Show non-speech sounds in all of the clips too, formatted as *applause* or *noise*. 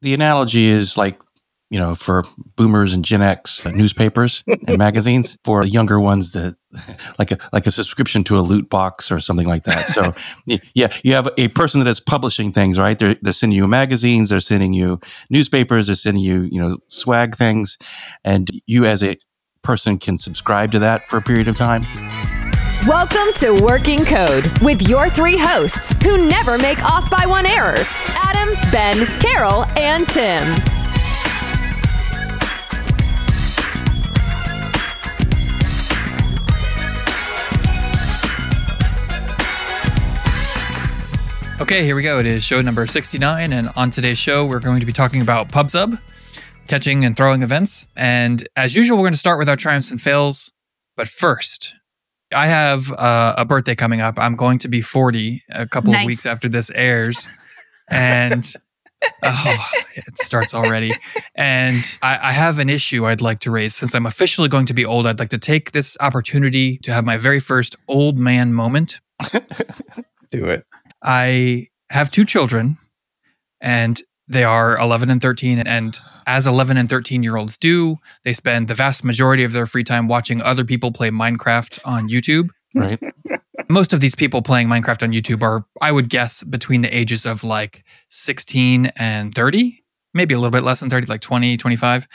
the analogy is like you know for boomers and gen x uh, newspapers *laughs* and magazines for the younger ones that *laughs* like a like a subscription to a loot box or something like that. So *laughs* yeah you have a person that is publishing things right? They're, they're sending you magazines they're sending you newspapers they're sending you you know swag things. And you as a person can subscribe to that for a period of time Welcome to Working Code with your three hosts who never make off by one errors Adam, Ben, Carol, and Tim. Okay, here we go. It is show number 69, and on today's show, we're going to be talking about PubSub, catching and throwing events. And as usual, we're going to start with our triumphs and fails. But first, I have uh, a birthday coming up. I'm going to be 40 a couple Nice. of weeks after this airs. And *laughs* oh, it starts already. And I, I have an issue I'd like to raise. Since I'm officially going to be old, I'd like to take this opportunity to have my very first old man moment. *laughs* Do it. I have two children and they are 11 and 13 and as 11 and 13 year olds do they spend the vast majority of their free time watching other people play minecraft on youtube. Right. *laughs* Most of these people playing minecraft on youtube are i would guess between the ages of like 16 and 30 maybe a little bit less than 30 like 20 25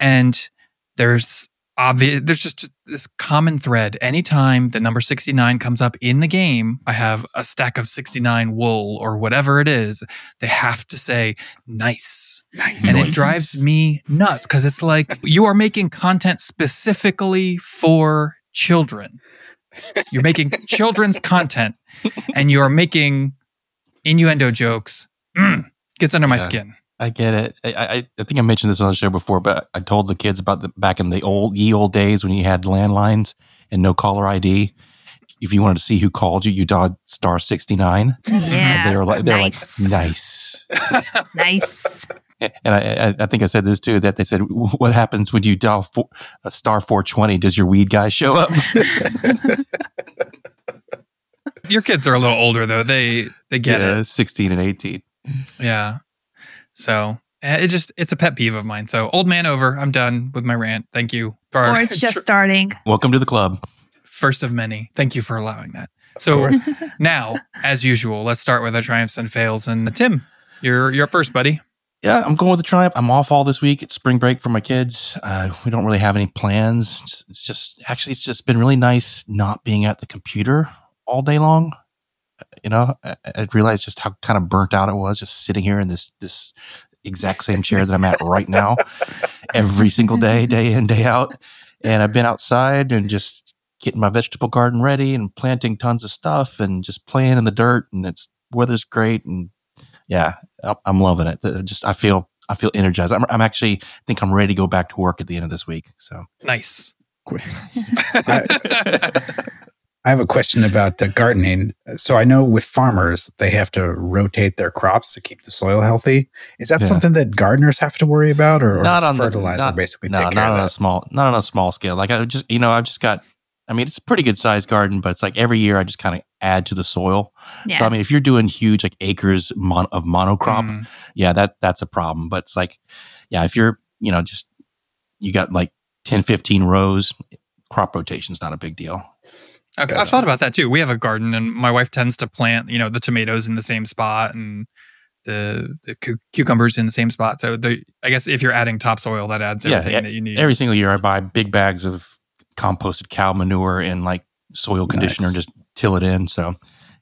and there's obvious there's just this common thread anytime the number 69 comes up in the game i have a stack of 69 wool or whatever it is they have to say nice Nice. and it drives me nuts because it's like you are making content specifically for children. You're making children's content and you're making innuendo jokes. Mm, gets under my Yeah. skin. I get it. I, I, I think I mentioned this on the show before, but I told the kids about the back in the old ye old days when you had landlines and no caller ID. If you wanted to see who called you, you dialed star sixty nine. Yeah. they were like, they're nice. like, nice. *laughs* Nice. And I, I, I think I said this too. That they said, "What happens when you dial four, a star four twenty? Does your weed guy show up?" *laughs* Your kids are a little older though. They they get yeah, it. sixteen and eighteen. Yeah. So eh, it just it's a pet peeve of mine. So old man over. I'm done with my rant. Thank you for Or it's just *laughs* starting. Welcome to the club. first of many. Thank you for allowing that. So *laughs* now, as usual, let's start with our triumphs and fails. And Tim, you're you're up first, buddy. Yeah, I'm going with the Triumph. I'm off all this week. It's spring break for my kids. Uh, we don't really have any plans. It's, it's just actually, it's just been really nice not being at the computer all day long. You know, I, I realized just how kind of burnt out it was just sitting here in this this exact same chair that I'm at right now, every single day, *laughs* day in day out. And I've been outside and just getting my vegetable garden ready and planting tons of stuff and just playing in the dirt. And it's weather's great and yeah, I- I'm loving it. The- Just I feel I feel energized. I'm, I'm actually think I'm ready to go back to work at the end of this week. So Nice. *laughs* I *laughs* have a question about uh, gardening. So I know with farmers, they have to rotate their crops to keep the soil healthy. Is that Yeah. something that gardeners have to worry about, or, or not does on the fertilizer not, basically no, take care not of on a small not on a small scale. Like I just you know I've just got. I mean, it's a pretty good sized garden, but it's like every year I just kind of add to the soil. Yeah. So I mean, if you're doing huge like acres mon- of monocrop, Mm. yeah, that that's a problem. But it's like, yeah, if you're you know just you got like 10, 15 rows, crop rotation is not a big deal. Okay, I've thought about that too. We have a garden, and my wife tends to plant, you know, the tomatoes in the same spot and the the cu- cucumbers in the same spot. So the, I guess if you're adding topsoil, that adds everything yeah, that you need. Every single year, I buy big bags of composted cow manure and like soil conditioner, Nice. and just till it in. So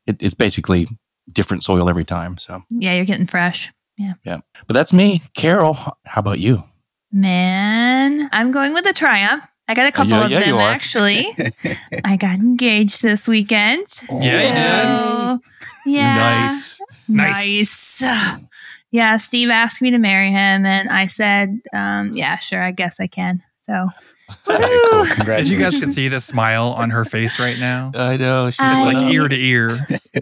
it, it's basically different soil every time. So, yeah, you're getting fresh. Yeah. Yeah. But that's me, Carol. How about you? Man, I'm going with a triumph. I got a couple yeah, of yeah, them actually. *laughs* I got engaged this weekend. Yeah, you did. So, Yeah. Nice. Nice. Nice. Yeah, Steve asked me to marry him, and I said, um, "Yeah, sure, I guess I can." So, Very cool. woo. If you guys can see the smile on her face right now, I know. She's I- it's like ear to ear.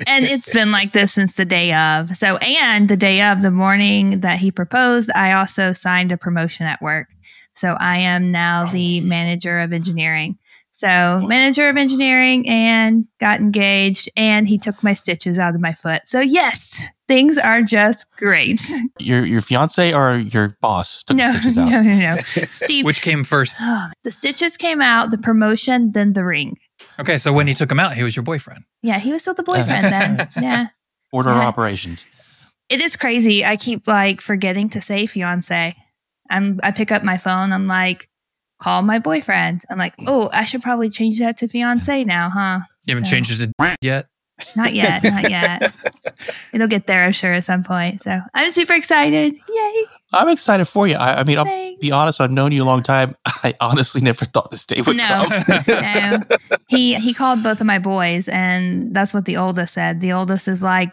and it's been like this since the day of. So, and the day of, the morning that he proposed, I also signed a promotion at work. So, I am now the manager of engineering. So, manager of engineering and got engaged, and he took my stitches out of my foot. So, yes, things are just great. *laughs* Your your fiance or your boss took No, the stitches out? no, no. no. *laughs* Steve, Which came first? *sighs* the stitches came out, the promotion, then the ring. Okay, so when he took him out, he was your boyfriend. Yeah, he was still the boyfriend then. *laughs* Yeah. Order of Yeah. operations. It is crazy. I keep like forgetting to say fiance. I'm I pick up my phone, I'm like, call my boyfriend. I'm like, mm. oh, I should probably change that to fiance now, huh? You haven't So- changed it *laughs* yet. Not yet, *laughs* not yet. It'll get there, I'm sure, at some point. So I'm super excited. Yay. I'm excited for you. I, I mean, I'll Thanks. be honest. I've known you a long time. *laughs* I honestly never thought this day would No. come. No. he he called both of my boys, and that's what the oldest said. The oldest is like,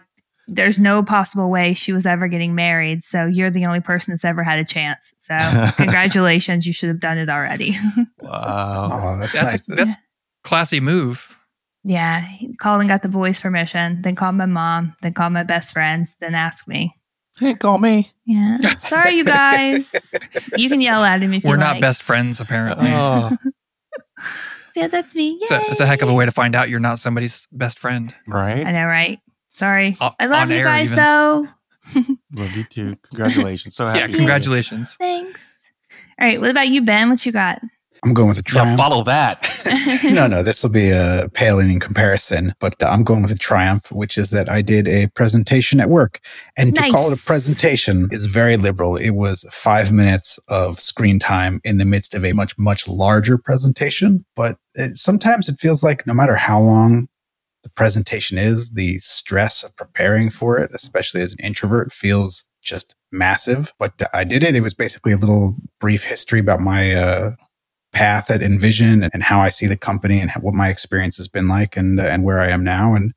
"There's no possible way she was ever getting married. So you're the only person that's ever had a chance. So *laughs* congratulations, you should have done it already." *laughs* Wow. Oh, that's, That's nice. a, that's classy move. yeah, he called and got the boys' permission. Then called my mom. Then called my best friends. Then asked me. Hey, call me. Yeah, *laughs* sorry, you guys. You can yell at him if We're you not like. best friends, apparently. Oh, Yeah, that's me. It's a, it's a heck of a way to find out you're not somebody's best friend. Right? I know, right? Sorry. O- I love you guys, even. though. *laughs* Love you too. Congratulations. So *laughs* happy. Yeah, congratulations. Thanks. All right. What about you, Ben? What you got? I'm going with a Yeah, triumph. follow that. *laughs* no, no, this will be a pale in comparison, but uh, I'm going with a triumph, which is that I did a presentation at work. And to call it a presentation is very liberal. It was five minutes of screen time in the midst of a much, much larger presentation. But it, sometimes it feels like no matter how long the presentation is, the stress of preparing for it, especially as an introvert, feels just massive. But I did it. It was basically a little brief history about my, uh, path at InVision and how I see the company and what my experience has been like and uh, and where I am now. And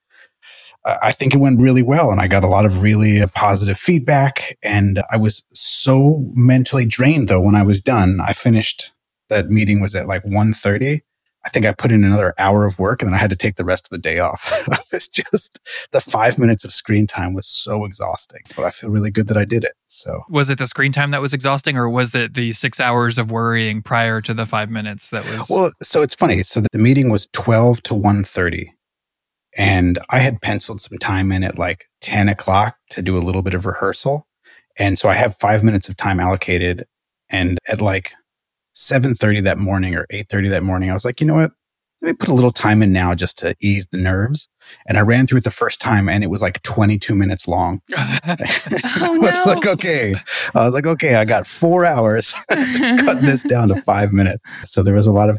I think it went really well, and I got a lot of really uh, positive feedback. And I was so mentally drained though when I was done. I finished that meeting was at like 1.30. I think I put in another hour of work and then I had to take the rest of the day off. *laughs* it's just the five minutes of screen time was so exhausting, but I feel really good that I did it. So Was it the screen time that was exhausting, or was it the six hours of worrying prior to the five minutes that was? Well, so it's funny. So the meeting was 12 to 1.30 and I had penciled some time in at like 10 o'clock to do a little bit of rehearsal. And so I have five minutes of time allocated. And at like 7.30 that morning or 8.30 that morning, I was like, you know what? Let me put a little time in now just to ease the nerves. And I ran through it the first time and it was like 22 minutes long. *laughs* *laughs* Oh, I was no. like, okay. I was like, okay, I got four hours *laughs* cut this down to five minutes. So there was a lot of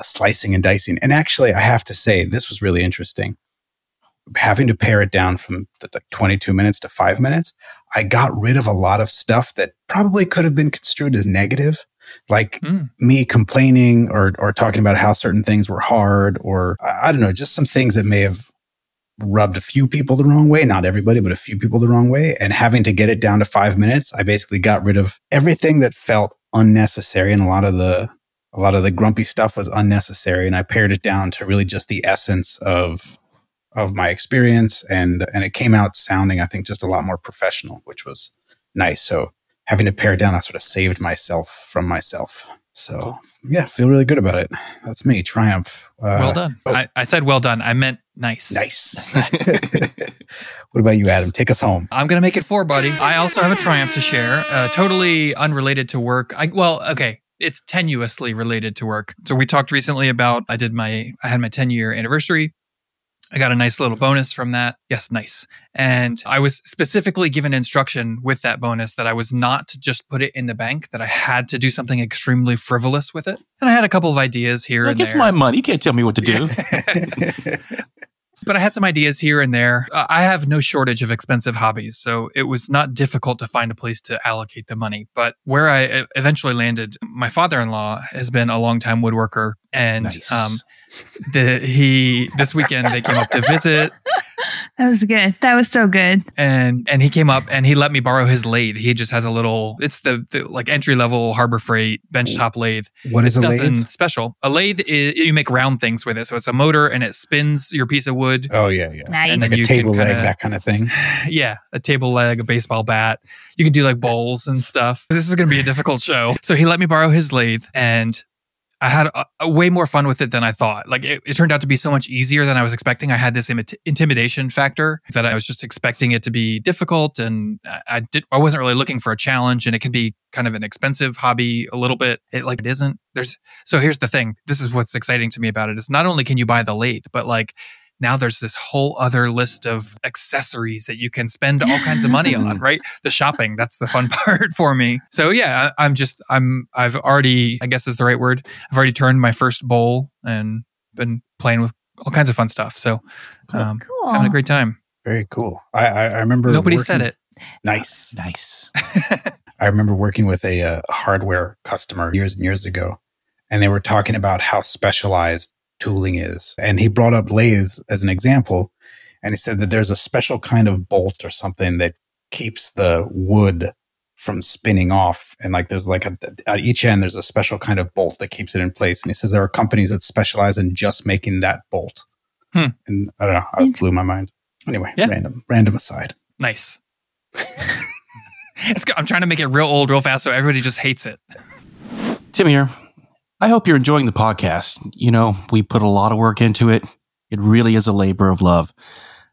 slicing and dicing. And actually, I have to say, this was really interesting. Having to pare it down from the, like 22 minutes to five minutes, I got rid of a lot of stuff that probably could have been construed as negative. Like Mm. me complaining or, or talking about how certain things were hard, or I I don't know, just some things that may have rubbed a few people the wrong way, not everybody, but a few people the wrong way. And having to get it down to five minutes, I basically got rid of everything that felt unnecessary. And a lot of the, a lot of the grumpy stuff was unnecessary. And I pared it down to really just the essence of, of my experience. And, and it came out sounding, I think, just a lot more professional, which was nice. So having to pare down, I sort of saved myself from myself. So yeah, feel really good about it. That's me. Triumph. Uh, well done. oh. I, I said well done. I meant nice. Nice. *laughs* *laughs* what about you, Adam? Take us home. I'm gonna make it four, buddy. I also have a triumph to share. Uh, totally unrelated to work. I well, okay. It's tenuously related to work. So we talked recently about I did my I had my 10 year anniversary. I got a nice little bonus from that. Yes, nice. And I was specifically given instruction with that bonus that I was not to just put it in the bank, that I had to do something extremely frivolous with it. And I had a couple of ideas here like and it's there. my money. You can't tell me what to do. *laughs* *laughs* but I had some ideas here and there. Uh, I have no shortage of expensive hobbies, so it was not difficult to find a place to allocate the money. But where I eventually landed, my father-in-law has been a longtime woodworker, and Nice. um, the, he this weekend they came up to visit, That was good. That was so good. and and he came up and he let me borrow his lathe. He just has a little, it's the, the like entry level Harbor Freight benchtop lathe. what is It's a nothing lathe? special. A lathe is you make round things with it, so it's a motor and it spins your piece of wood. Oh yeah, yeah. Nice. And Like then a you can table leg, kinda- that kind of thing. *sighs* yeah, a table leg, a baseball bat. You can do like bowls and stuff. This is going to be a difficult show. So he let me borrow his lathe and I had a, a way more fun with it than I thought. Like it, it, turned out to be so much easier than I was expecting. I had this Im- intimidation factor that I was just expecting it to be difficult, and I did. I wasn't really looking for a challenge, and it can be kind of an expensive hobby a little bit. It like it isn't. There's so here's the thing. This is what's exciting to me about it is not only can you buy the lathe, but like now there's this whole other list of accessories that you can spend all kinds of money on, *laughs* right? The shopping, that's the fun *laughs* part for me. So yeah, I, am just, I'm, I've already, I guess is the right word. I've already turned my first bowl and been playing with all kinds of fun stuff. So, um, cool. having a great time. Very cool. I, I, I remember nobody working, said it. Nice. Nice. *laughs* I remember working with a, a hardware customer years and years ago, and they were talking about how specialized tooling is. And he brought up lathes as an example. And he said that there's a special kind of bolt or something that keeps the wood from spinning off. And like there's like a, at each end, there's a special kind of bolt that keeps it in place. And he says there are companies that specialize in just making that bolt. Hmm. And I don't know, I was blew my mind. Anyway, yeah. random, random aside. Nice. *laughs* I'm trying to make it real old, real fast, so everybody just hates it. Tim here. I hope you're enjoying the podcast. You know, we put a lot of work into it. It really is a labor of love.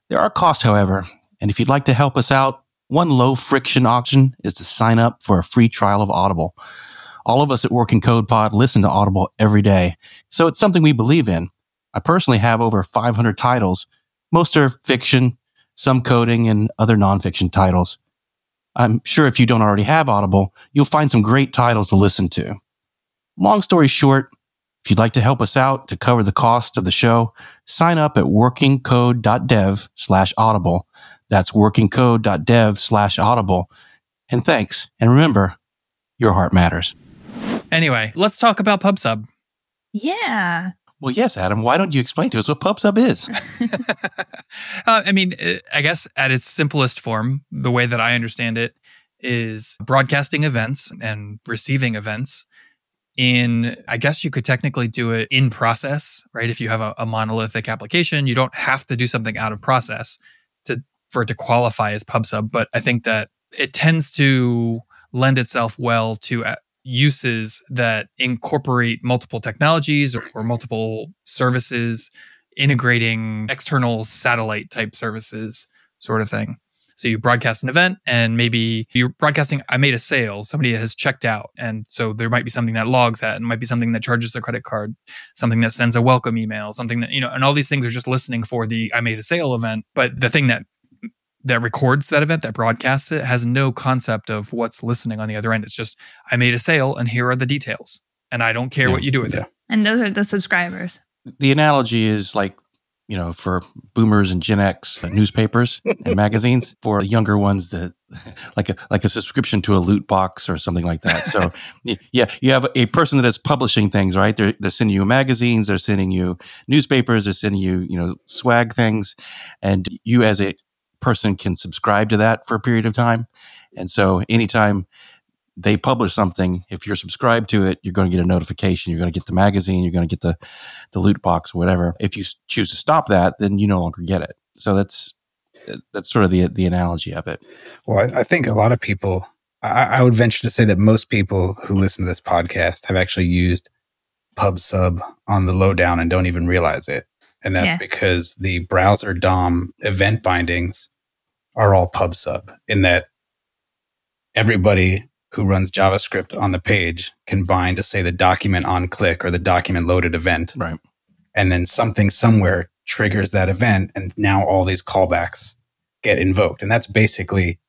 There are costs, however, and if you'd like to help us out, one low friction option is to sign up for a free trial of Audible. All of us at Working Code Pod listen to Audible every day, so it's something we believe in. I personally have over 500 titles. Most are fiction, some coding, and other nonfiction titles. I'm sure if you don't already have Audible, you'll find some great titles to listen to. Long story short, if you'd like to help us out to cover the cost of the show, sign up at workingcode.dev slash audible. That's workingcode.dev slash audible. And thanks. And remember, your heart matters. Anyway, let's talk about PubSub. Yeah. Well, yes, Adam. Why don't you explain to us what PubSub is? *laughs* *laughs* uh, I mean, uh, I guess at its simplest form, the way that I understand it is broadcasting events and receiving events in, I guess you could technically do it in process, right? If you have a, a, monolithic application, you don't have to do something out of process to, for it to qualify as PubSub. But I think that it tends to lend itself well to uh, uses that incorporate multiple technologies or, or multiple services, integrating external satellite type services, sort of thing. So you broadcast an event and maybe you're broadcasting, I made a sale, somebody has checked out. And so there might be something that logs that and might be something that charges a credit card, something that sends a welcome email, something that, you know, and all these things are just listening for the I made a sale event. But the thing that that records that event, that broadcasts it, has no concept of what's listening on the other end. It's just, I made a sale and here are the details. And I don't care yeah, what you do with yeah. it. And those are the subscribers. The analogy is like you know, for boomers and Gen X *laughs* newspapers and magazines. For the younger ones, that *laughs* like a like a subscription to a loot box or something like that. So *laughs* yeah, you have a person that is publishing things, right? They're they're sending you magazines, they're sending you newspapers, they're sending you you know swag things, and you as a person can subscribe to that for a period of time. And so anytime they publish something, if you're subscribed to it, you're going to get a notification. You're going to get the magazine. You're going to get the, the loot box, whatever. If you choose to stop that, then you no longer get it. So that's that's sort of the the analogy of it. Well, I, I think a lot of people. I, I, would venture to say that most people who listen to this podcast have actually used PubSub on the lowdown and don't even realize it. And that's yeah. because the browser DOM event bindings are all PubSub in that everybody who runs JavaScript on the page can bind to say the document on click or the document loaded event. Right. And then something somewhere triggers that event and now all these callbacks get invoked. And that's basically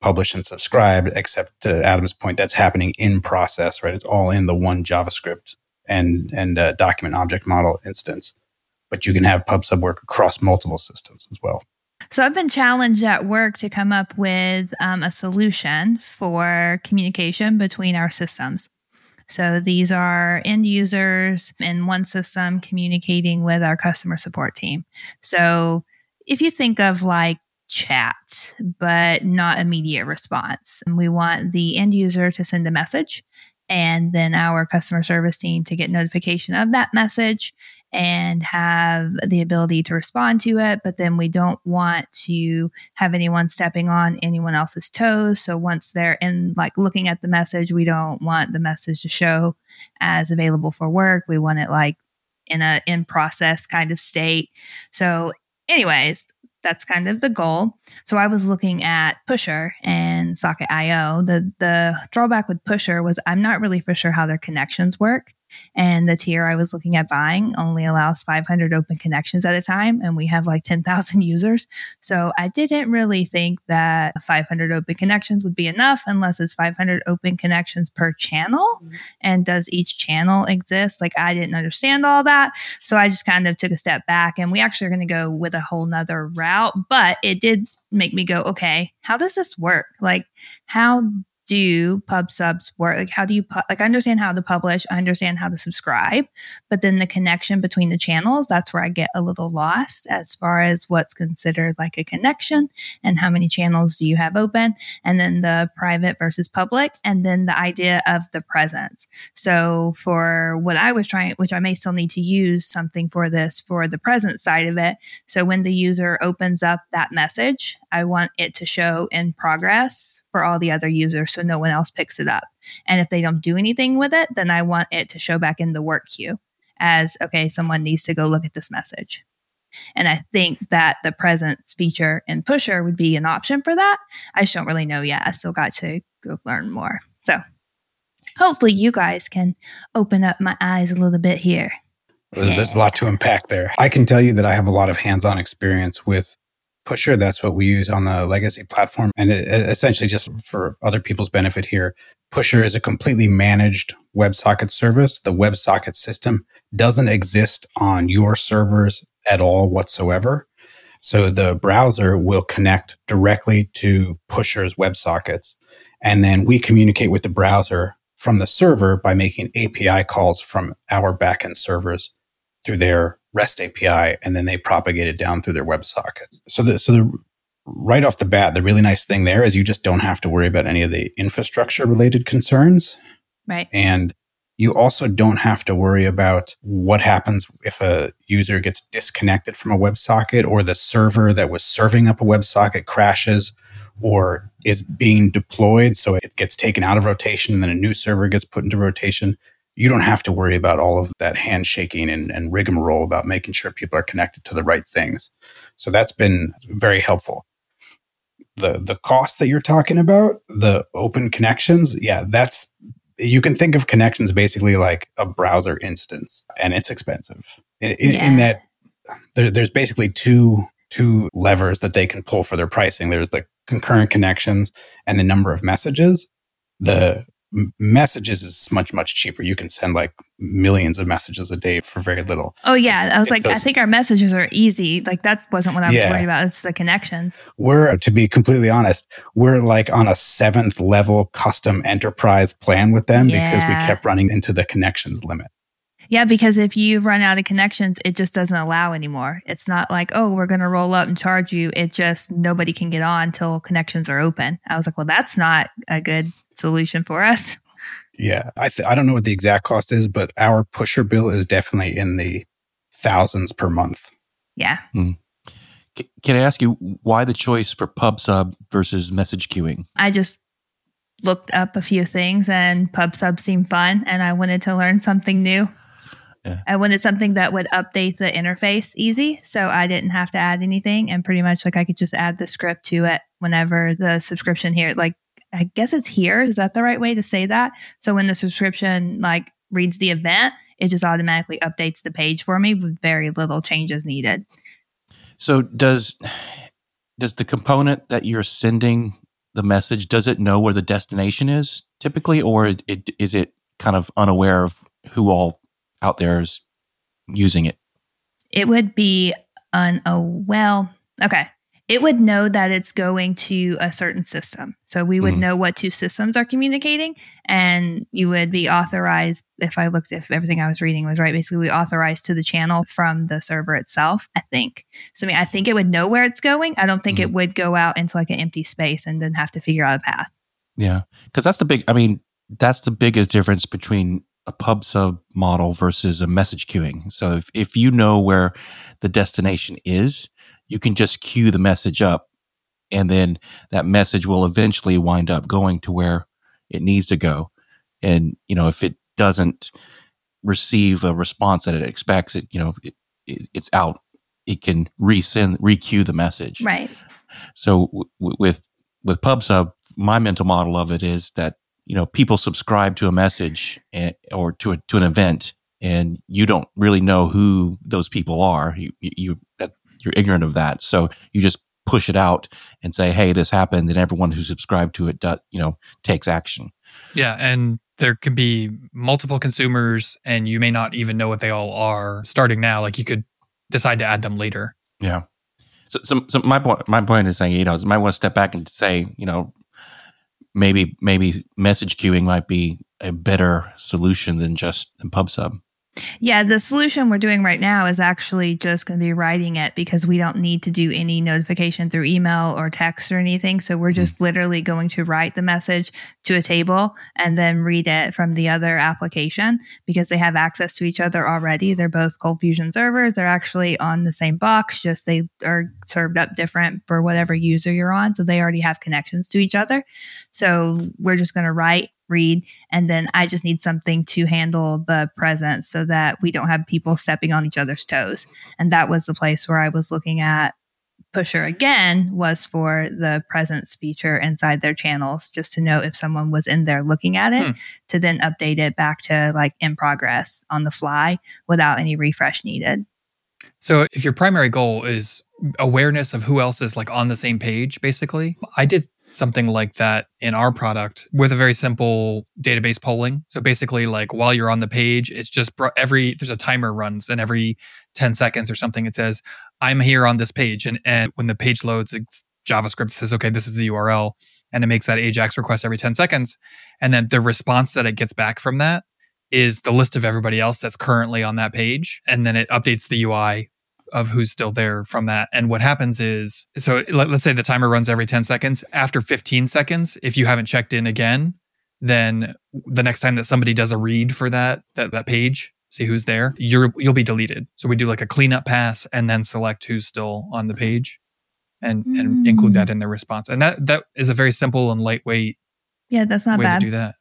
publish and subscribe, except to Adam's point, that's happening in process, right? It's all in the one JavaScript and and uh, document object model instance. But you can have PubSub work across multiple systems as well. So I've been challenged at work to come up with um, a solution for communication between our systems. So these are end users in one system communicating with our customer support team. So if you think of like chat, but not immediate response, we want the end user to send a message and then our customer service team to get notification of that message and have the ability to respond to it. But then we don't want to have anyone stepping on anyone else's toes. So once they're in, like looking at the message, we don't want the message to show as available for work. We want it like in a in process kind of state. So, anyways, that's kind of the goal. So I was looking at Pusher and Socket.io. The the drawback with Pusher was I'm not really for sure how their connections work. And the tier I was looking at buying only allows 500 open connections at a time. And we have like 10,000 *laughs* users. So I didn't really think that 500 open connections would be enough unless it's 500 open connections per channel. Mm-hmm. And does each channel exist? Like I didn't understand all that. So I just kind of took a step back and we actually are going to go with a whole nother route. But it did make me go, okay, how does this work? Like, how do pub subs work? Like, how do you pu- like? I understand how to publish, I understand how to subscribe, but then the connection between the channels, that's where I get a little lost as far as what's considered like a connection and how many channels do you have open, and then the private versus public, and then the idea of the presence. So, for what I was trying, which I may still need to use something for this for the present side of it. So, when the user opens up that message, I want it to show in progress for all the other users so no one else picks it up. And if they don't do anything with it, then I want it to show back in the work queue as okay, someone needs to go look at this message. And I think that the presence feature in Pusher would be an option for that. I just don't really know yet. I still got to go learn more. So hopefully you guys can open up my eyes a little bit here. There's a lot to unpack there. I can tell you that I have a lot of hands on experience with Pusher. That's what we use on the legacy platform. And it, essentially, just for other people's benefit here, Pusher is a completely managed WebSocket service. The WebSocket system doesn't exist on your servers at all whatsoever. So the browser will connect directly to Pusher's WebSockets. And then we communicate with the browser from the server by making API calls from our backend servers through their REST API, and then they propagate it down through their WebSockets. So the so the right off the bat, the really nice thing there is you just don't have to worry about any of the infrastructure related concerns. Right. And you also don't have to worry about what happens if a user gets disconnected from a WebSocket or the server that was serving up a WebSocket crashes or is being deployed. So it gets taken out of rotation and then a new server gets put into rotation you don't have to worry about all of that handshaking and, and rigmarole about making sure people are connected to the right things. So that's been very helpful. The the cost that you're talking about, the open connections, yeah, that's you can think of connections basically like a browser instance, and it's expensive. In, yeah. in that there, there's basically two two levers that they can pull for their pricing. There's the concurrent connections and the number of messages. The messages is much much cheaper you can send like millions of messages a day for very little oh yeah i was like those, i think our messages are easy like that wasn't what i was yeah. worried about it's the connections we're to be completely honest we're like on a seventh level custom enterprise plan with them yeah. because we kept running into the connections limit yeah, because if you run out of connections, it just doesn't allow anymore. It's not like, oh, we're going to roll up and charge you. It just nobody can get on until connections are open. I was like, well, that's not a good solution for us. Yeah, I th- I don't know what the exact cost is, but our pusher bill is definitely in the thousands per month. Yeah. Hmm. can I ask you why the choice for PubSub versus message queuing? I just looked up a few things and PubSub seemed fun and I wanted to learn something new. Yeah. I wanted something that would update the interface easy so I didn't have to add anything and pretty much like I could just add the script to it whenever the subscription here like I guess it's here. Is that the right way to say that? So when the subscription like reads the event, it just automatically updates the page for me with very little changes needed. So does does the component that you're sending the message does it know where the destination is typically or it, is it kind of unaware of who all out there is using it? It would be un oh well okay it would know that it's going to a certain system. So we would mm-hmm. know what two systems are communicating, and you would be authorized. If I looked, if everything I was reading was right, basically we authorized to the channel from the server itself. I think. So I mean, I think it would know where it's going. I don't think mm-hmm. it would go out into like an empty space and then have to figure out a path. Yeah, because that's the big. I mean, that's the biggest difference between a pub sub model versus a message queuing. So if, if you know where the destination is, you can just queue the message up and then that message will eventually wind up going to where it needs to go. And, you know, if it doesn't receive a response that it expects, it, you know, it, it, it's out. It can resend, requeue the message. Right. So w- with, with PubSub, my mental model of it is that, you know, people subscribe to a message and, or to a, to an event and you don't really know who those people are. You, you, that, you're ignorant of that. So you just push it out and say, Hey, this happened. And everyone who subscribed to it, does, you know, takes action. Yeah. And there can be multiple consumers and you may not even know what they all are starting now. Like you could decide to add them later. Yeah. So, so, so my point, my point is saying, you know, you might want to step back and say, you know, maybe, maybe message queuing might be a better solution than just than PubSub. Yeah, the solution we're doing right now is actually just going to be writing it because we don't need to do any notification through email or text or anything. So we're just mm-hmm. literally going to write the message to a table and then read it from the other application because they have access to each other already. They're both Cold Fusion servers. They're actually on the same box, just they are served up different for whatever user you're on. So they already have connections to each other. So we're just going to write read. And then I just need something to handle the presence so that we don't have people stepping on each other's toes. And that was the place where I was looking at Pusher again was for the presence feature inside their channels, just to know if someone was in there looking at it, hmm. to then update it back to like in progress on the fly without any refresh needed. So if your primary goal is awareness of who else is like on the same page, basically, I did something like that in our product with a very simple database polling. So basically, like while you're on the page, it's just every there's a timer runs, and every 10 seconds or something, it says, "I'm here on this page," and and when the page loads, it's JavaScript says, "Okay, this is the URL," and it makes that AJAX request every 10 seconds, and then the response that it gets back from that is the list of everybody else that's currently on that page, and then it updates the UI of who's still there from that. And what happens is, so let, us say the timer runs every 10 seconds. After 15 seconds, if you haven't checked in again, then the next time that somebody does a read for that, that, that page, see who's there, you're, you'll be deleted. So we do like a cleanup pass and then select who's still on the page and, mm. and include that in the response. And that, that is a very simple and lightweight yeah, that's not way bad. to do that.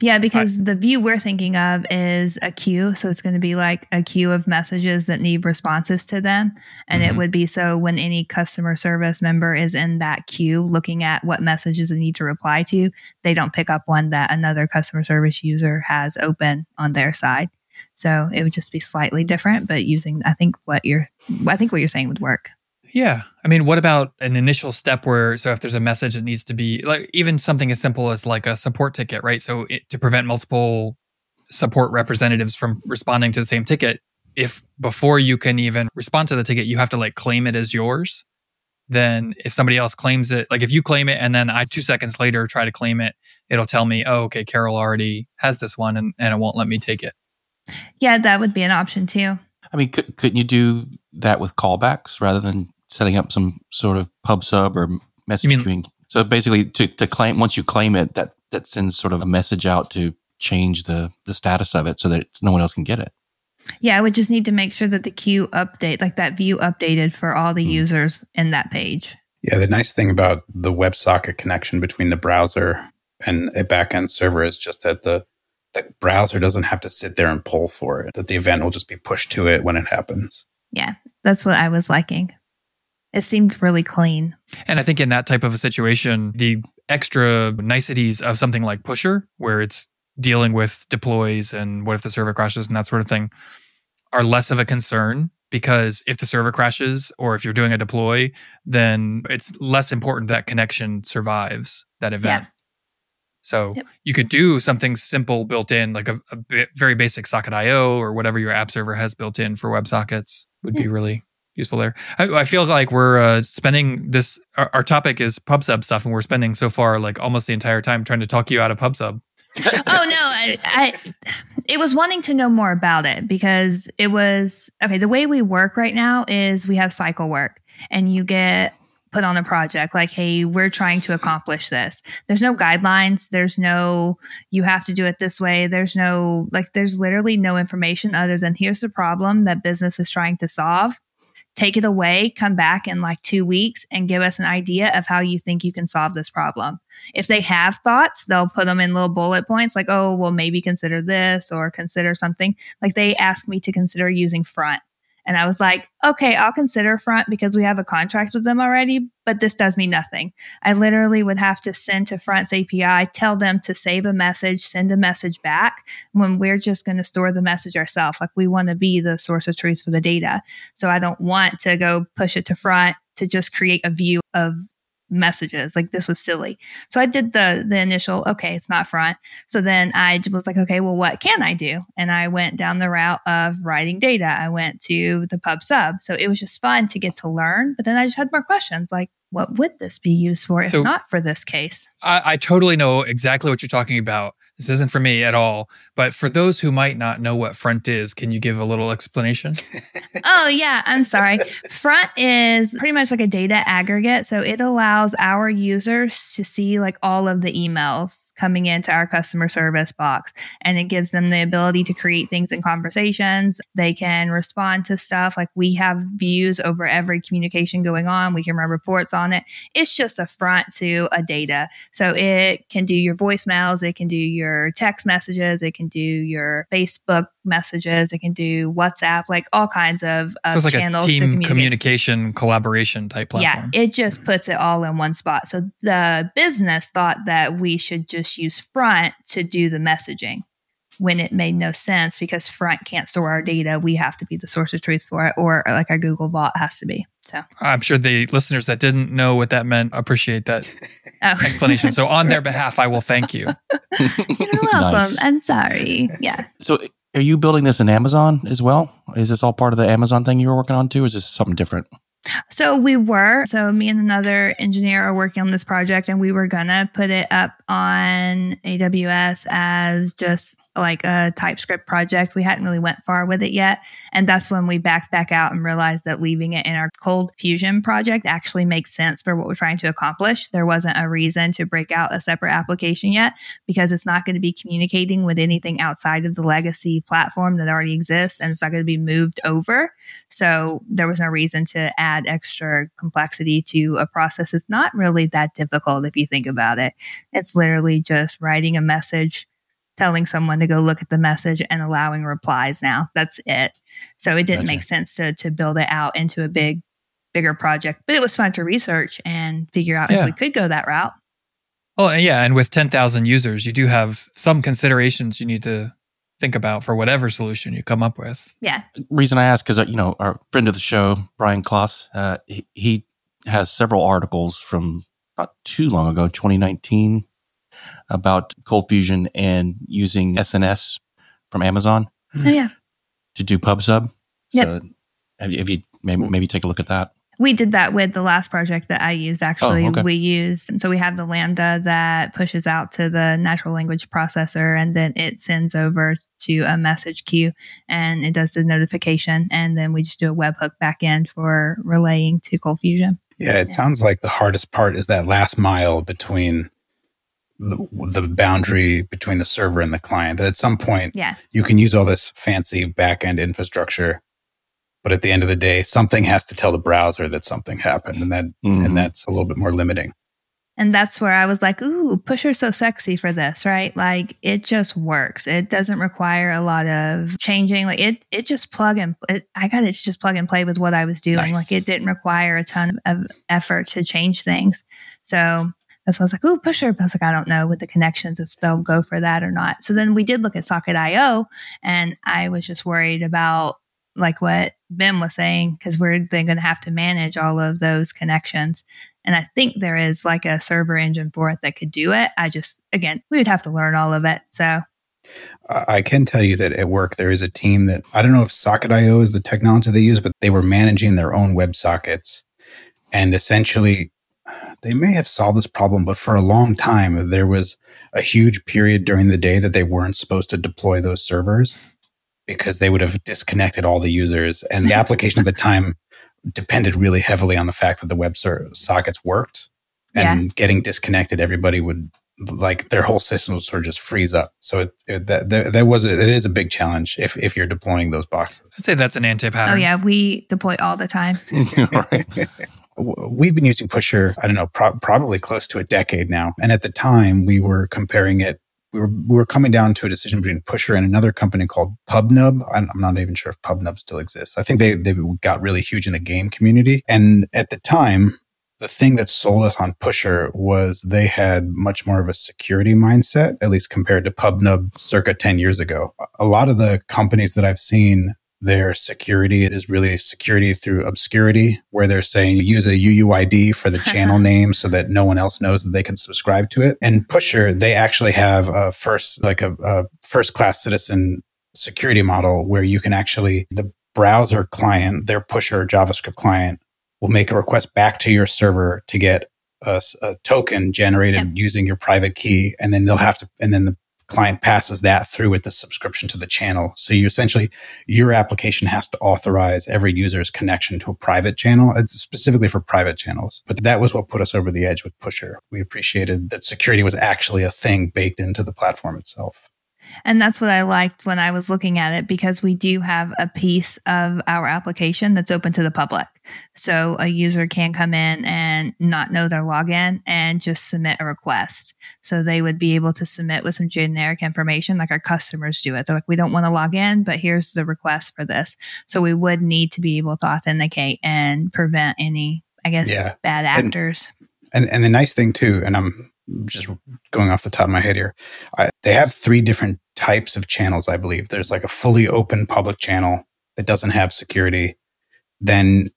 Yeah, because I, the view we're thinking of is a queue. So it's going to be like a queue of messages that need responses to them. And mm-hmm. it would be so when any customer service member is in that queue looking at what messages they need to reply to, they don't pick up one that another customer service user has open on their side. So it would just be slightly different, but using I think what you're I think what you're saying would work. Yeah. I mean, what about an initial step where, so if there's a message that needs to be like even something as simple as like a support ticket, right? So it, to prevent multiple support representatives from responding to the same ticket, if before you can even respond to the ticket, you have to like claim it as yours, then if somebody else claims it, like if you claim it and then I two seconds later try to claim it, it'll tell me, oh, okay, Carol already has this one and, and it won't let me take it. Yeah, that would be an option too. I mean, could, couldn't you do that with callbacks rather than setting up some sort of pub sub or message mean, queuing. So basically, to, to claim once you claim it, that that sends sort of a message out to change the the status of it so that no one else can get it. Yeah, I would just need to make sure that the queue update, like that view updated for all the mm. users in that page. Yeah, the nice thing about the WebSocket connection between the browser and a backend server is just that the the browser doesn't have to sit there and pull for it. That the event will just be pushed to it when it happens. Yeah, that's what I was liking it seemed really clean. And I think in that type of a situation, the extra niceties of something like Pusher, where it's dealing with deploys and what if the server crashes and that sort of thing, are less of a concern because if the server crashes or if you're doing a deploy, then it's less important that connection survives that event. Yeah. So yep. you could do something simple built in, like a, a very basic socket IO or whatever your app server has built in for WebSockets would yeah. be really useful there. I, I feel like we're uh, spending this. Our, our, topic is PubSub stuff, and we're spending so far like almost the entire time trying to talk you out of PubSub. *laughs* oh no, I, I it was wanting to know more about it because it was okay. The way we work right now is we have cycle work, and you get put on a project like, hey, we're trying to accomplish this. There's no guidelines. There's no, you have to do it this way. There's no, like, there's literally no information other than here's the problem that business is trying to solve. Take it away, come back in like two weeks and give us an idea of how you think you can solve this problem. If they have thoughts, they'll put them in little bullet points like, oh, well, maybe consider this or consider something. Like they asked me to consider using front and I was like, okay, I'll consider front because we have a contract with them already, but this does me nothing. I literally would have to send to front's API, tell them to save a message, send a message back when we're just going to store the message ourselves. Like we want to be the source of truth for the data. So I don't want to go push it to front to just create a view of messages like this was silly. So i did the the initial okay it's not front. So then i was like okay well what can i do? And i went down the route of writing data. I went to the pub sub. So it was just fun to get to learn but then i just had more questions like what would this be used for if So- not for this case? I, I totally know exactly what you're talking about. This isn't for me at all. But for those who might not know what front is, can you give a little explanation? *laughs* oh yeah i'm sorry. Front is pretty much like a data aggregate so it allows our users to see like all of the emails coming into our customer service box and it gives them the ability to create things in conversations. They can respond to stuff like we have views over every communication going on. We can run reports on it. It's just a front to a data. So it can do your voicemails it can do your text messages it can do your facebook messages it can do whatsapp like all kinds of, of so it's like a channels to team communication collaboration type platform. Yeah, it just puts it all in one spot. So the business thought that we should just use Front to do the messaging when it made no sense because Front can't store our data. We have to be the source of truth for it, or like our Google bot has to be. So, I'm sure the listeners that didn't know what that meant appreciate that *laughs* oh. explanation. so on their *laughs* behalf, I will thank you. *laughs* You're welcome. Nice. I'm sorry. Yeah. So, are you building this in Amazon as well? Is this all part of the Amazon thing you were working on too? Or is this something different? So we were. So me and another engineer are working on this project, and we were gonna put it up on AWS as just like a TypeScript project. We hadn't really went far with it yet, and that's when we backed back out and realized that leaving it in our Cold Fusion project actually makes sense for what we're trying to accomplish. There wasn't a reason to break out a separate application yet because it's not going to be communicating with anything outside of the legacy platform that already exists, and it's not going to be moved over. So there was no reason to add extra complexity to a process. It's not really that difficult if you think about it. It's literally just writing a message, telling someone to go look at the message and allowing replies now. That's it. So it didn't Gotcha. make sense to to build it out into a big bigger project. But it was fun to research and figure out Yeah. if we could go that route. Oh, and yeah. And with 10,000 users, you do have some considerations you need to think about for whatever solution you come up with. Yeah. reason I ask is, you know, our friend of the show, Brian Klaas, uh, he, he has several articles from not too long ago, 2019, about cold fusion and using SNS from Amazon Oh yeah. to do PubSub. Yep. So have you, have you maybe, maybe take a look at that? We did that with the last project that I used. Actually, Oh, okay. we used so we have the Lambda that pushes out to the natural language processor, and then it sends over to a message queue, and it does the notification, and then we just do a webhook backend for relaying to Cold Fusion. Yeah, it sounds like the hardest part is that last mile between the, the boundary between the server and the client. That at some point Yeah, you can use all this fancy back end infrastructure, but at the end of the day, something has to tell the browser that something happened, and that Mhm. and that's a little bit more limiting. and that's where I was like, "Ooh, Pusher's so sexy for this, right? Like it just works. It doesn't require a lot of changing. Like it, it just plug and it, I got it to just plug and play with what I was doing. Nice. Like it didn't require a ton of effort to change things. So why I was like, "Ooh, Pusher." But I was like, I don't know with the connections if they'll go for that or not. So then we did look at Socket.io, and I was just worried about like what Ben was saying because we're then going to have to manage all of those connections. And I think there is like a server engine for it that could do it. I just, again, we would have to learn all of it. So, I I can tell you that at work there is a team that I don't know if Socket.io is the technology they use, but they were managing their own web sockets, and essentially they may have solved this problem, but for a long time there was a huge period during the day that they weren't supposed to deploy those servers because they would have disconnected all the users, and the application at the time depended really heavily on the fact that the web sockets worked and yeah. getting disconnected, everybody would like their whole system would sort of just freeze up. So it, it, that, that, that was a, it is a big challenge if if you're deploying those boxes. I'd say that's an anti pattern. Oh yeah, we deploy all the time. *laughs* *laughs* We've been using Pusher, I don't know, pro- probably close to a decade now. And at the time, we were comparing it. We were, we were coming down to a decision between Pusher and another company called PubNub. I'm, I'm not even sure if PubNub still exists. I think they, they got really huge in the game community. And at the time, the thing that sold us on Pusher was they had much more of a security mindset, at least compared to PubNub circa 10 years ago. A lot of the companies that I've seen their security is really security through obscurity, where they're saying use a UUID for the channel *laughs* name so that no one else knows that they can subscribe to it. And Pusher, they actually have a first, like a, a first class citizen security model where you can actually, the browser client, their Pusher JavaScript client will make a request back to your server to get a, a token generated yep. using your private key. And then they'll have to, and then the client passes that through with the subscription to the channel. So you essentially, your application has to authorize every user's connection to a private channel. It's specifically for private channels. But that was what put us over the edge with Pusher. We appreciated that security was actually a thing baked into the platform itself. And that's what I liked when I was looking at it because we do have a piece of our application that's open to the public. So a user can come in and not know their login and just submit a request. So they would be able to submit with some generic information like our customers do it. They're like, we don't want to log in, but here's the request for this. So we would need to be able to authenticate and prevent any, I guess, yeah. bad actors. And, and, and the nice thing too, and I'm just going off the top of my head here, I, they have three different types of channels, I believe. There's like a fully open public channel that doesn't have security. Then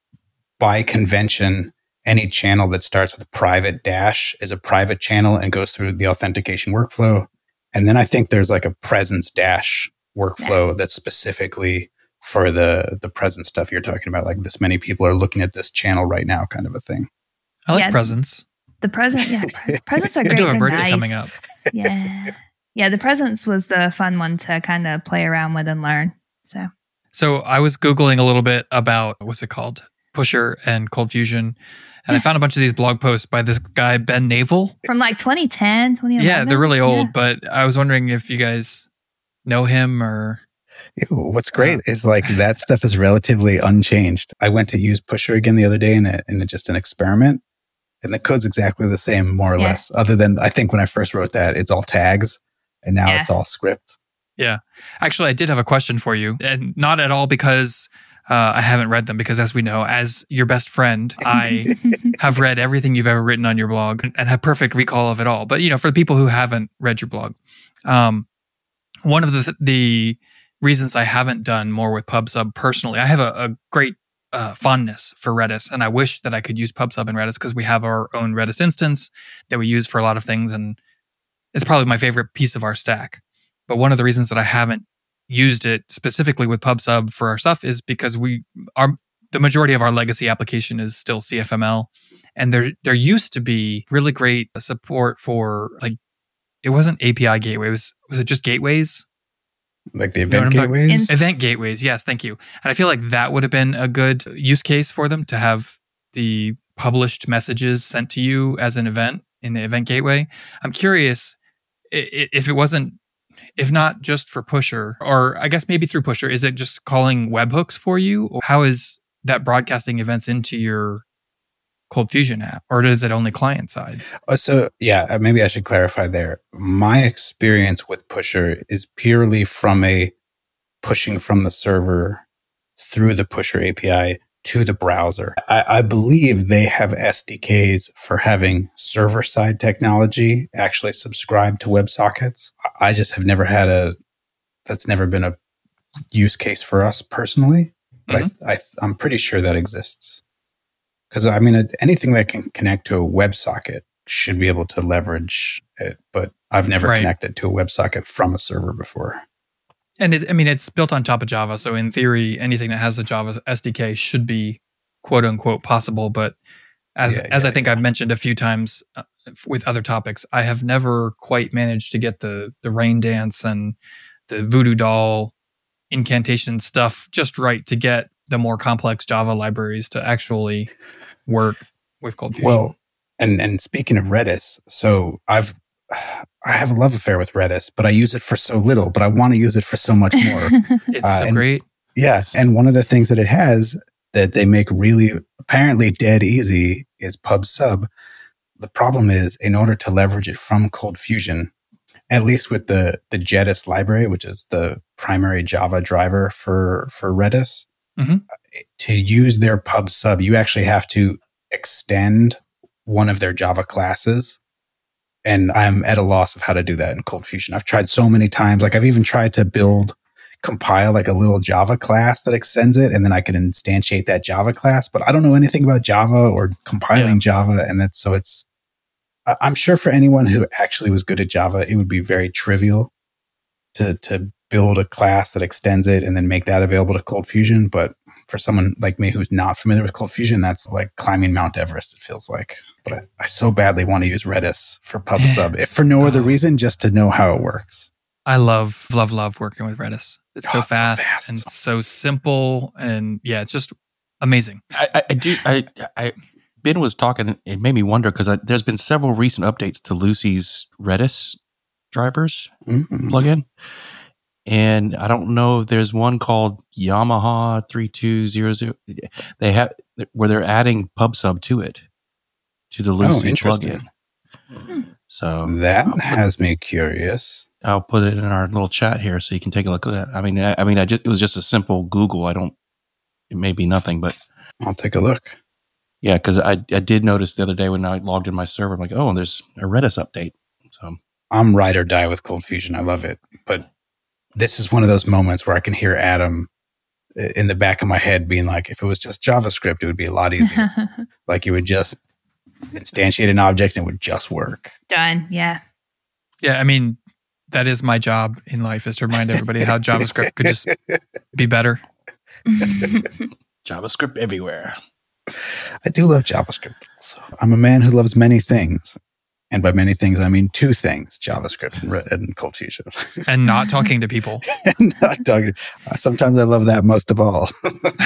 by convention, any channel that starts with a private dash is a private channel and goes through the authentication workflow. And then I think there's like a presence dash workflow that's specifically for the the presence stuff you're talking about. Like this many people are looking at this channel right now, kind of a thing. I like yeah, presence. The present, yeah, *laughs* presents are great. Do a birthday nice. coming up. yeah, yeah. The presents was the fun one to kind of play around with and learn. So, so I was googling a little bit about what's it called, Pusher and Cold Fusion. And I found a bunch of these blog posts by this guy, Ben Nadel. From like 2010, 2011. Yeah, they're really old, yeah. but I was wondering if you guys know him or. What's great uh, is like that stuff is relatively unchanged. I went to use Pusher again the other day in, a, in a, just an experiment, and the code's exactly the same, more or yeah. less. Other than I think when I first wrote that, it's all tags, and now yeah. it's all script. Yeah, actually, I did have a question for you, and not at all because uh, I haven't read them because, as we know, as your best friend, I *laughs* have read everything you've ever written on your blog and have perfect recall of it all. But you know, for the people who haven't read your blog, um, one of the the reasons I haven't done more with PubSub personally, I have a, a great uh, fondness for Redis, and I wish that I could use PubSub and Redis because we have our own Redis instance that we use for a lot of things, and it's probably my favorite piece of our stack. But one of the reasons that I haven't used it specifically with PubSub for our stuff is because we are the majority of our legacy application is still CFML, and there there used to be really great support for like it wasn't API gateway. Was was it just gateways? Like the event you know gateways? event gateways, yes, thank you. And I feel like that would have been a good use case for them to have the published messages sent to you as an event in the event gateway. I'm curious if it wasn't if not just for Pusher, or I guess maybe through Pusher, is it just calling webhooks for you? Or how is that broadcasting events into your Cold Fusion app, or is it only client side? Uh, so, yeah, uh, maybe I should clarify there. My experience with Pusher is purely from a pushing from the server through the Pusher API to the browser. I, I, believe they have SDKs for having server side technology actually subscribe to WebSockets. I just have never had a, that's never been a use case for us personally. But mm-hmm. I, I, I'm pretty sure that exists. Because I mean, anything that can connect to a WebSocket should be able to leverage it, but I've never right. connected to a WebSocket from a server before. And it, I mean, it's built on top of Java. So in theory, anything that has the Java SDK should be quote unquote possible. But as, yeah, as I think yeah. I've mentioned a few times uh, with other topics, I have never quite managed to get the, the rain dance and the voodoo doll incantation stuff just right to get the more complex Java libraries to actually work with Cold Fusion. Well, and and speaking of Redis, so I've I have a love affair with Redis, but I use it for so little, but I want to use it for so much *laughs* more. it's uh, so and- great. Yes. And one of the things that it has that they make really apparently dead easy is pub sub. The problem is in order to leverage it from Cold Fusion, at least with the, the Jedis library, which is the primary Java driver for, for Redis, Mhm. to use their pub sub, you actually have to extend one of their Java classes. And I'm at a loss of how to do that in Cold Fusion. I've tried so many times. Like I've even tried to build compile like a little Java class that extends it, and then I can instantiate that Java class. But I don't know anything about Java or compiling Java, and that's so it's. I'm sure for anyone who actually was good at Java, it would be very trivial to to build a class that extends it and then make that available to Cold Fusion. But for someone like me who's not familiar with Cold Fusion, that's like climbing Mount Everest. It feels like. But I, I so badly want to use Redis for PubSub, if for no other Oh. reason, just to know how it works. I love, love, love working with Redis. It's so Oh, so fast, fast. and so simple. And yeah, it's just amazing. I, I, I do. I, I, Ben was talking. It made me wonder because there's been several recent updates to Lucee's Redis drivers Mm. plugin, and I don't know if there's one called Yamaha three two zero zero. They have where they're adding PubSub to it to the Lucee oh, interesting. plugin. Hmm. So That has me curious. I'll put it in our little chat here so you can take a look at that. I mean, I, I mean, I just it was just a simple Google. I don't. It may be nothing, but I'll take a look. Yeah, because I, I did notice the other day when I logged in my server, I'm like, oh, there's a Redis update. So I'm ride or die with Cold Fusion. I love it. But this is one of those moments where I can hear Adam eh, in the back of my head being like, if it was just JavaScript, it would be a lot easier. *laughs* like you would just instantiate an object and it would just work. Done. Yeah. Yeah, I mean, that is my job in life is to remind everybody how JavaScript could just be better. *laughs* JavaScript everywhere. I do love JavaScript. Also. I'm a man who loves many things. And by many things, I mean two things JavaScript and, Re- and Cold Fusion. *laughs* And not talking to people. *laughs* Not talking. uh, Sometimes I love that most of all.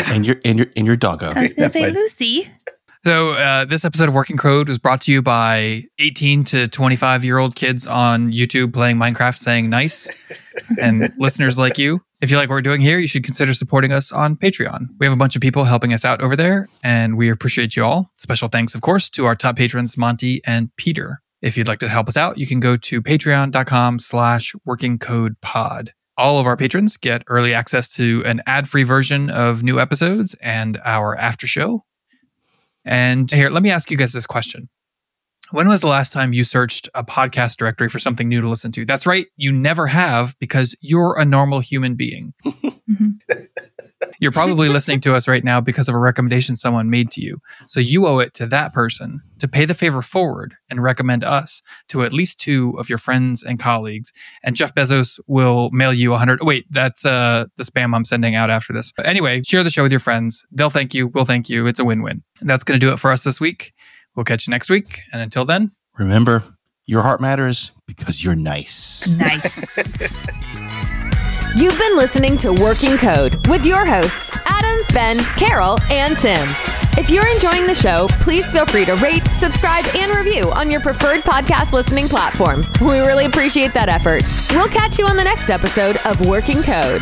And your and your and your doggo. I was going to say but- Lucy. So, uh, this episode of Working Code was brought to you by 18 to 25 year old kids on YouTube playing Minecraft saying nice, and *laughs* listeners like you. If you like what we're doing here, you should consider supporting us on Patreon. We have a bunch of people helping us out over there, and we appreciate you all. Special thanks, of course, to our top patrons, Monty and Peter. If you'd like to help us out, you can go to patreon.com slash working code pod. All of our patrons get early access to an ad-free version of new episodes and our after show, and here, let me ask you guys this question. When was the last time you searched a podcast directory for something new to listen to? That's right. You never have because you're a normal human being. *laughs* Mhm. You're probably listening to us right now because of a recommendation someone made to you. So you owe it to that person to pay the favor forward and recommend us to at least two of your friends and colleagues. And Jeff Bezos will mail you a hundred. Wait, that's uh, the spam I'm sending out after this. But anyway, share the show with your friends. They'll thank you. We'll thank you. It's a win-win. That's going to do it for us this week. We'll catch you next week. And until then, Remember, your heart matters because you're nice. Nice. *laughs* You've been listening to Working Code with your hosts, Adam, Ben, Carol, and Tim. If you're enjoying the show, please feel free to rate, subscribe, and review on your preferred podcast listening platform. We really appreciate that effort. We'll catch you on the next episode of Working Code.